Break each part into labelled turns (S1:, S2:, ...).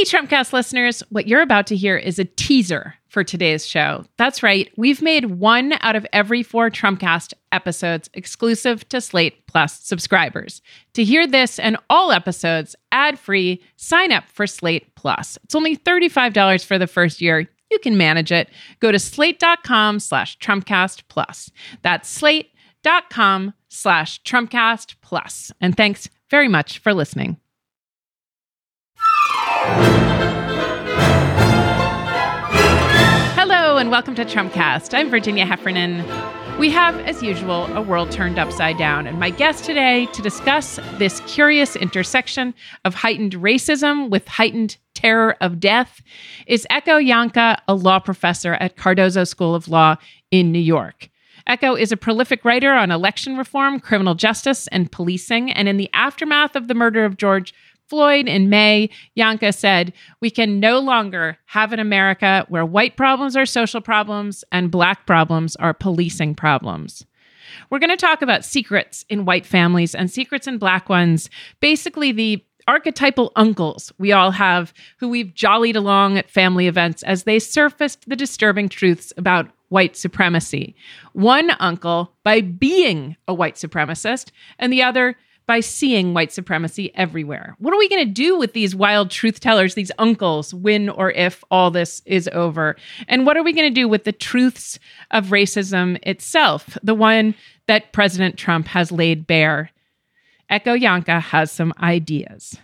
S1: Hey, Trumpcast listeners, what you're about to hear is a teaser for today's show. That's right, we've made one out of every four Trumpcast episodes exclusive to Slate Plus subscribers. To hear this and all episodes ad free, sign up for Slate Plus. It's only $35 for the first year. You can manage it. Go to slate.com slash Trumpcast Plus. That's slate.com slash Trumpcast Plus. And thanks very much for listening. Hello and welcome to Trumpcast. I'm Virginia Heffernan. We have, as usual, a world turned upside down, and my guest today to discuss this curious intersection of heightened racism with heightened terror of death is Ekow Yankah, a law professor at Cardozo School of Law in New York. Ekow is a prolific writer on election reform, criminal justice, and policing, and in the aftermath of the murder of George Floyd in May, Yankah said, We can no longer have an America where white problems are social problems and black problems are policing problems. We're going to talk about secrets in white families and secrets in black ones, basically, the archetypal uncles we all have who we've jollied along at family events as they surfaced the disturbing truths about white supremacy. One uncle by being a white supremacist, and the other by seeing white supremacy everywhere. What are we going to do with these wild truth tellers, these uncles, when or if all this is over? And what are we going to do with the truths of racism itself, the one that President Trump has laid bare? Ekow Yankah has some ideas.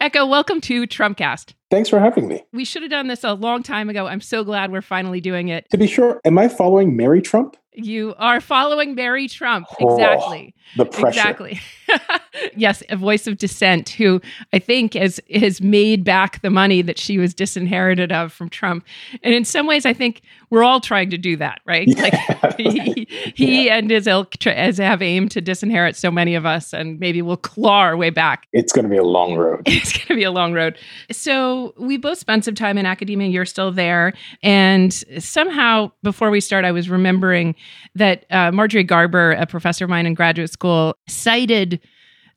S1: Ekow, welcome to Trumpcast.
S2: Thanks for having me.
S1: We should have done this a long time ago. I'm so glad we're finally doing it.
S2: To be sure, am I following Mary Trump?
S1: You are following Mary Trump. Oh, exactly.
S2: Oh, the pressure.
S1: Exactly. yes, a voice of dissent who I think has has made back the money that she was disinherited of from Trump. And in some ways I think we're all trying to do that, right?
S2: Yeah.
S1: Like he, he yeah. and his ilk as have aimed to disinherit so many of us and maybe we'll claw our way back.
S2: It's going to be a long road.
S1: It's going to be a long road. So, we both spent some time in academia. You're still there. And somehow before we start I was remembering that uh, Marjorie Garber, a professor of mine in graduate school, cited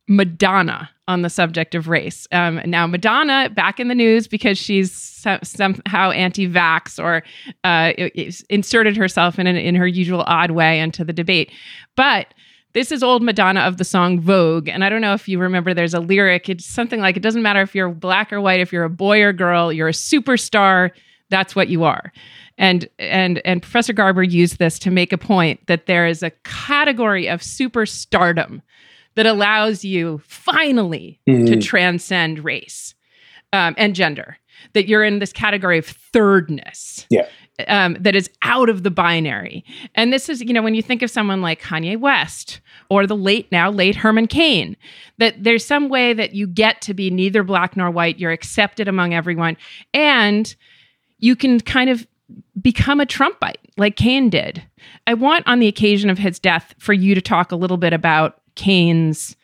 S1: Madonna on the subject of race. Um, now, Madonna back in the news because she's so- somehow anti-vax or uh, inserted herself in an, in her usual odd way into the debate, but. This is old Madonna of the song Vogue. And I don't know if you remember, there's a lyric. It's something like, it doesn't matter if you're black or white, if you're a boy or girl, you're a superstar. That's what you are. And and and Professor Garber used this to make a point that there is a category of superstardom that allows you finally mm-hmm. to transcend race um, and gender. That you're in this category of thirdness.
S2: Yeah.
S1: Um, that is out of the binary. And this is, you know, when you think of someone like Kanye West or the late now late Herman Cain, that there's some way that you get to be neither black nor white. You're accepted among everyone. And you can kind of become a Trumpite like Cain did. I want, on the occasion of his death, for you to talk a little bit about Cain's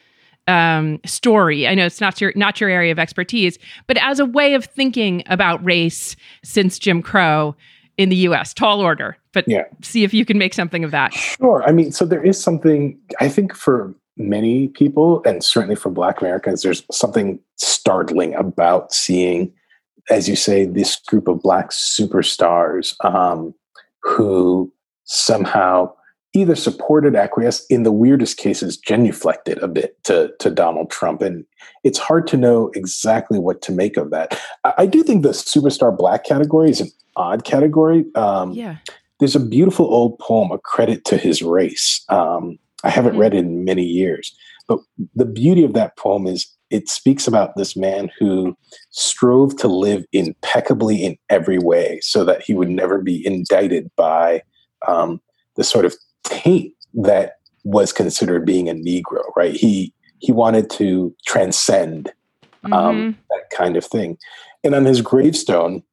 S1: um, story. I know it's not your not your area of expertise, but as a way of thinking about race since Jim Crow in the U.S. Tall order, but yeah. see if you can make something of that.
S2: Sure. I mean, so there is something I think for many people, and certainly for Black Americans, there's something startling about seeing as you say, this group of black superstars um, who somehow either supported, acquiesced, in the weirdest cases, genuflected a bit to, to Donald Trump. And it's hard to know exactly what to make of that. I, I do think the superstar black category is an odd category. Um,
S1: yeah.
S2: There's a beautiful old poem, A Credit to His Race. Um, I haven't mm-hmm. read it in many years, but the beauty of that poem is it speaks about this man who strove to live impeccably in every way so that he would never be indicted by um, the sort of taint that was considered being a Negro, right? He he wanted to transcend um, mm-hmm. that kind of thing. And on his gravestone,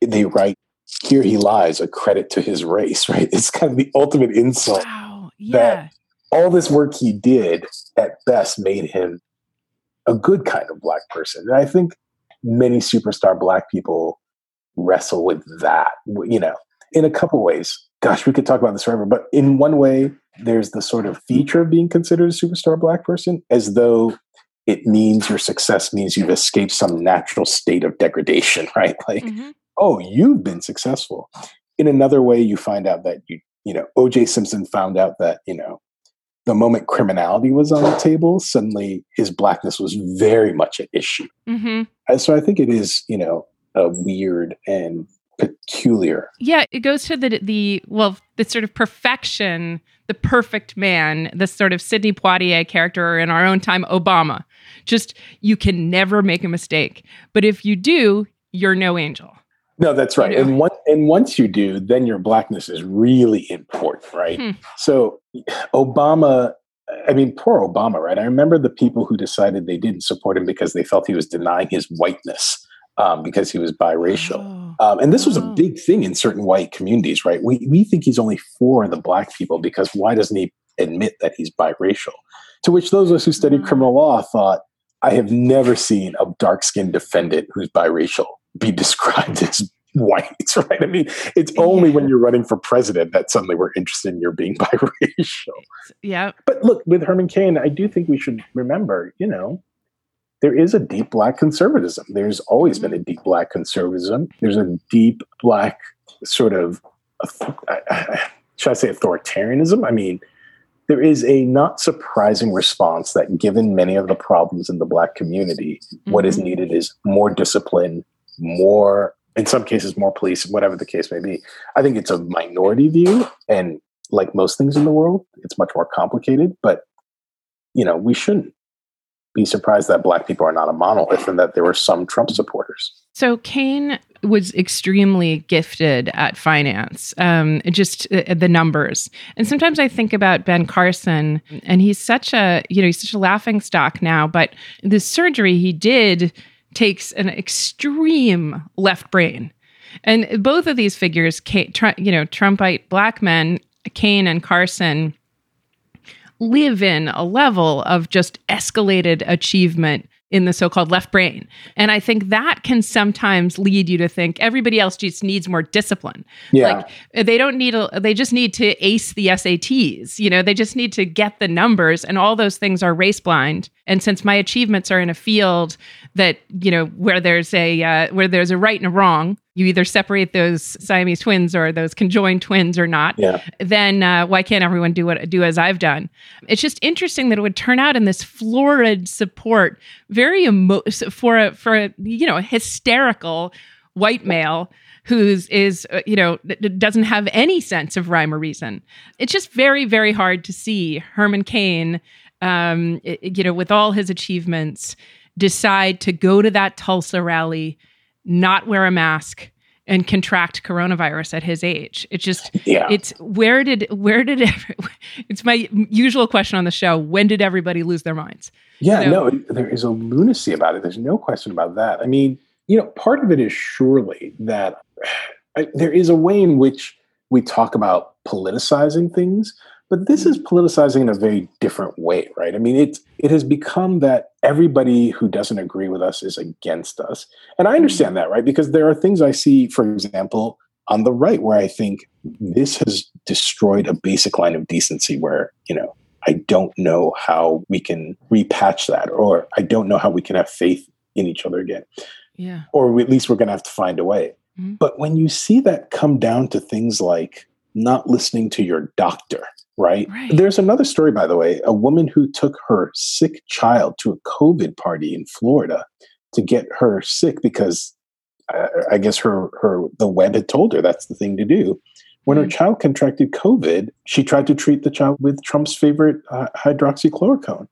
S2: they write, "Here he lies, a credit to his race." Right? It's kind of the ultimate insult
S1: wow.
S2: yeah. that all this work he did at best made him a good kind of black person. And I think many superstar black people wrestle with that, you know, in a couple ways. Gosh, we could talk about this forever, but in one way, there's the sort of feature of being considered a superstar black person as though it means your success means you've escaped some natural state of degradation, right? Like, mm-hmm. oh, you've been successful. In another way, you find out that you, you know, OJ Simpson found out that, you know, the moment criminality was on the table, suddenly his blackness was very much at issue. Mm-hmm. And so I think it is, you know, a weird and peculiar.
S1: Yeah, it goes to the the well, the sort of perfection, the perfect man, the sort of Sidney Poitier character in our own time, Obama. Just you can never make a mistake, but if you do, you're no angel.
S2: No, that's right. You know? And one, and once you do, then your blackness is really important, right? Hmm. So Obama I mean, poor Obama, right? I remember the people who decided they didn't support him because they felt he was denying his whiteness um, because he was biracial. Oh. Um, and this was a oh. big thing in certain white communities, right? We, we think he's only for the black people because why doesn't he admit that he's biracial? To which those of us who studied criminal law thought, I have never seen a dark skinned defendant who's biracial be described as white, right? I mean, it's only yeah. when you're running for president that suddenly we're interested in your being biracial.
S1: Yeah.
S2: But look, with Herman Cain, I do think we should remember, you know, there is a deep black conservatism. There's always been a deep black conservatism. There's a deep black sort of, should I say, authoritarianism? I mean, there is a not surprising response that given many of the problems in the black community, mm-hmm. what is mm-hmm. needed is more discipline, more, in some cases, more police, whatever the case may be. I think it's a minority view. And like most things in the world, it's much more complicated, but you know, we shouldn't be surprised that black people are not a monolith and that there were some Trump supporters.
S1: So Cain was extremely gifted at finance, um, just uh, the numbers. And sometimes I think about Ben Carson, and he's such a you know he's such a laughing stock now. But the surgery he did takes an extreme left brain, and both of these figures, you know, Trumpite black men, Cain and Carson live in a level of just escalated achievement in the so-called left brain. And i think that can sometimes lead you to think everybody else just needs more discipline.
S2: Yeah.
S1: like they don't need a they just need to ace the sats you know? They just need to get the numbers and all those things are race blind. And since my achievements are in a field that you know where there's a uh, where there's a right and a wrong you either separate those Siamese twins or those conjoined twins or not,
S2: yeah.
S1: then uh, why can't everyone do what do as I've done? It's just interesting that it would turn out in this florid support, very emo- for a for a you know hysterical white male who's is uh, you know doesn't have any sense of rhyme or reason. It's just very very hard to see Herman Cain, um, it, you know, with all his achievements, decide to go to that Tulsa rally not wear a mask and contract coronavirus at his age. It's just yeah. it's where did where did every, it's my usual question on the show, when did everybody lose their minds?
S2: Yeah, know? no, there is a lunacy about it. There's no question about that. I mean, you know, part of it is surely that I, there is a way in which we talk about politicizing things, but this is politicizing in a very different way, right? I mean, it's it has become that everybody who doesn't agree with us is against us. And I understand that, right? Because there are things I see, for example, on the right where I think this has destroyed a basic line of decency where, you know, I don't know how we can repatch that, or I don't know how we can have faith in each other again.
S1: Yeah.
S2: Or at least we're going to have to find a way. Mm-hmm. But when you see that come down to things like not listening to your doctor, right? right? There's another story, by the way, a woman who took her sick child to a COVID party in Florida to get her sick because uh, I guess her her the web had told her that's the thing to do. When her child contracted COVID, she tried to treat the child with Trump's favorite uh, hydroxychloroquine,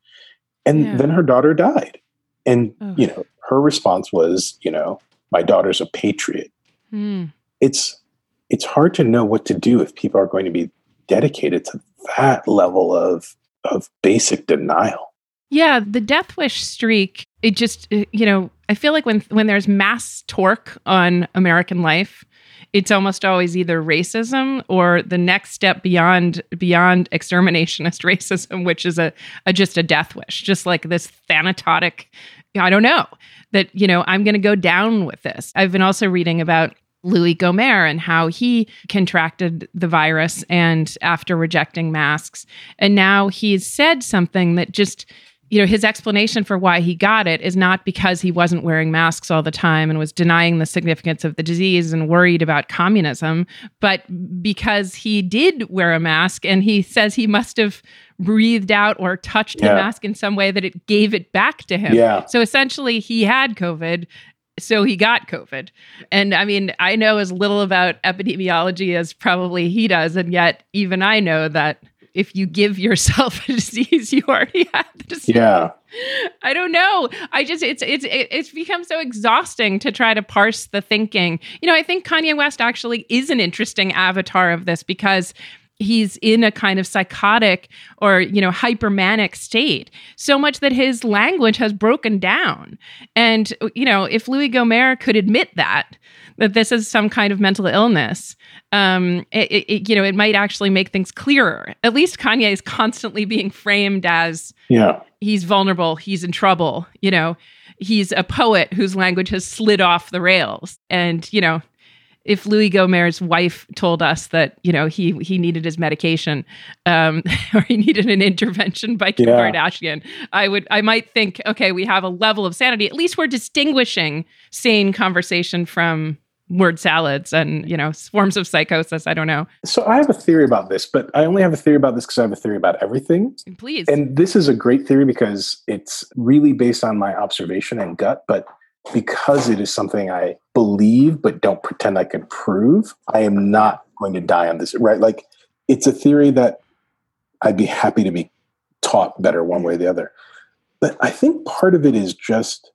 S2: and yeah. then her daughter died. And oh. you know, her response was, you know, my daughter's a patriot. Mm. It's it's hard to know what to do if people are going to be dedicated to that level of of basic denial.
S1: Yeah, the death wish streak, it just uh, you know, I feel like when when there's mass torque on American life, it's almost always either racism or the next step beyond beyond exterminationist racism, which is a, a just a death wish, just like this thanatotic, I don't know, that you know, I'm going to go down with this. I've been also reading about Louis Gohmert and how he contracted the virus and after rejecting masks. And now he's said something that just you know, his explanation for why he got it is not because he wasn't wearing masks all the time and was denying the significance of the disease and worried about communism, but because he did wear a mask and he says he must have breathed out or touched
S2: Yeah.
S1: the mask in some way that it gave it back to him.
S2: Yeah.
S1: So essentially, he had COVID. So he got COVID. And I mean, I know as little about epidemiology as probably he does. And yet, even I know that if you give yourself a disease, you already have the disease.
S2: Yeah.
S1: I don't know. I just it's it's it's become so exhausting to try to parse the thinking. You know, I think Kanye West actually is an interesting avatar of this because he's in a kind of psychotic or you know hypermanic state so much that his language has broken down and you know if Louis Gohmert could admit that that this is some kind of mental illness um it, it- you know it might actually make things clearer at least kanye is constantly being framed as
S2: Yeah.
S1: he's vulnerable, he's in trouble, you know, he's a poet whose language has slid off the rails. And, you know, if Louis Gohmert's wife told us that, you know, he he needed his medication, um, or he needed an intervention by Kim
S2: Yeah.
S1: Kardashian, I would I might think, okay, we have a level of sanity. At least we're distinguishing sane conversation from word salads and, you know, forms of psychosis. I don't know.
S2: So I have a theory about this, but I only have a theory about this because I have a theory about everything.
S1: Please.
S2: And this is a great theory because it's really based on my observation and gut, but because it is something I believe but don't pretend I can prove, I am not going to die on this, right? Like it's a theory that I'd be happy to be taught better one way or the other. But I think part of it is just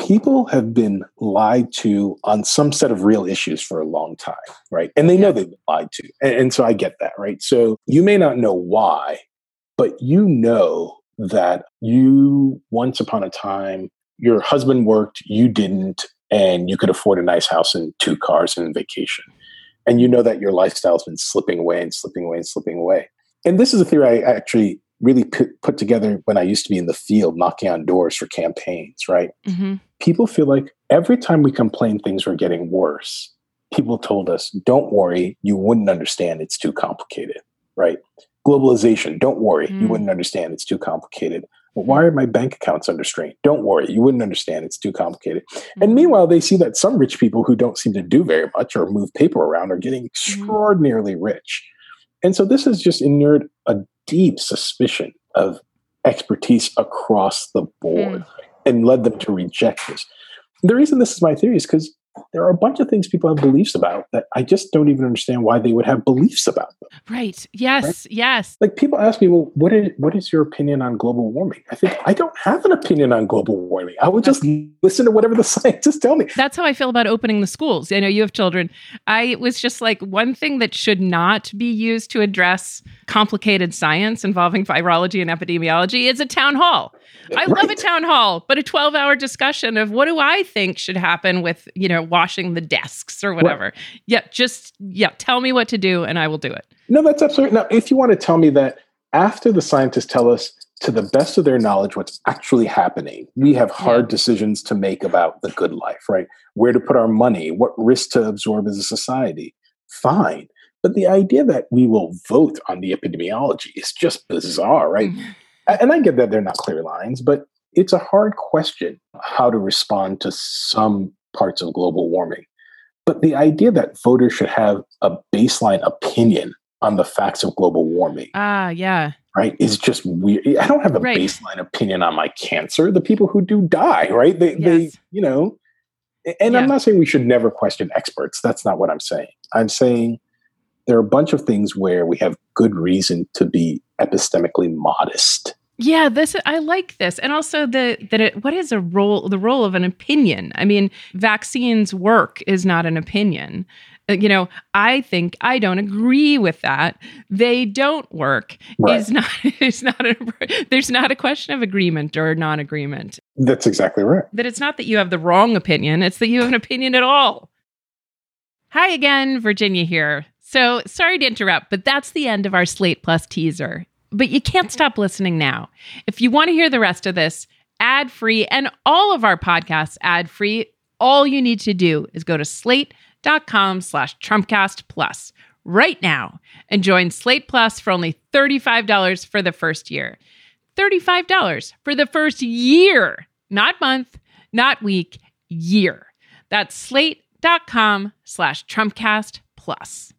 S2: people have been lied to on some set of real issues for a long time, right? And they know they've been lied to. And, and so I get that, right? So you may not know why, but you know that you once upon a time your husband worked you didn't and you could afford a nice house and two cars and vacation and you know that your lifestyle's been slipping away and slipping away and slipping away and this is a theory i actually really put, put together when i used to be in the field knocking on doors for campaigns right
S1: Mhm.
S2: people feel like every time we complain things were getting worse, people told us, don't worry, you wouldn't understand, it's too complicated, right? Globalization, don't worry, you
S1: Mm.
S2: wouldn't understand, it's too complicated. Well, why are my bank accounts under strain? Don't worry, you wouldn't understand, it's too complicated. And mm-hmm. meanwhile, they see that some rich people who don't seem to do very much or move paper around are getting mm-hmm. extraordinarily rich. And so this has just inured a deep suspicion of expertise across the board hmm. and led them to reject this. The reason this is my theory is because there are a bunch of things people have beliefs about that I just don't even understand why they would have beliefs about them.
S1: Right. Yes. Yes.
S2: Like people ask me, well, what is what is your opinion on global warming? I think I don't have an opinion on global warming. I would just listen to whatever the scientists tell me.
S1: That's how I feel about opening the schools. I know you have children. I was just like one thing that should not be used to address complicated science involving virology and epidemiology is a town hall. I love a town hall, but a 12-hour discussion of what do I think should happen with, you know, washing the desks or whatever. Yeah, just yeah, tell me what to do and I will do it.
S2: No, that's absolutely now. If you want to tell me that after the scientists tell us to the best of their knowledge what's actually happening, we have hard decisions to make about the good life, right? Where to put our money, what risk to absorb as a society. Fine. But the idea that we will vote on the epidemiology is just bizarre, right? Mm-hmm. A- And I get that they're not clear lines, but it's a hard question how to respond to some parts of global warming. But the idea that voters should have a baseline opinion on the facts of global warming,
S1: Ah, yeah.
S2: right, is just weird. I don't have a
S1: Right.
S2: baseline opinion on my cancer. The people who do die, right? They, they you know, and
S1: Yeah.
S2: I'm not saying we should never question experts. That's not what I'm saying. I'm saying there are a bunch of things where we have good reason to be epistemically modest.
S1: Yeah, this I like this, and also the that it, what is a role the role of an opinion? I mean, vaccines work is not an opinion. Uh, You know, I think I don't agree with that. They don't work
S2: Right.
S1: is not is not a, there's not a question of agreement or non-agreement.
S2: That's exactly right.
S1: That it's not that you have the wrong opinion; it's that you have an opinion at all. Hi again, Virginia here. So sorry to interrupt, but that's the end of our Slate Plus teaser. But you can't stop listening now. If you want to hear the rest of this ad free and all of our podcasts ad free, all you need to do is go to slate.com slash Trumpcast Plus right now and join Slate Plus for only $35 for the first year. $35 for the first year, not month, not week, year. That's slate.com slash Trumpcast plus.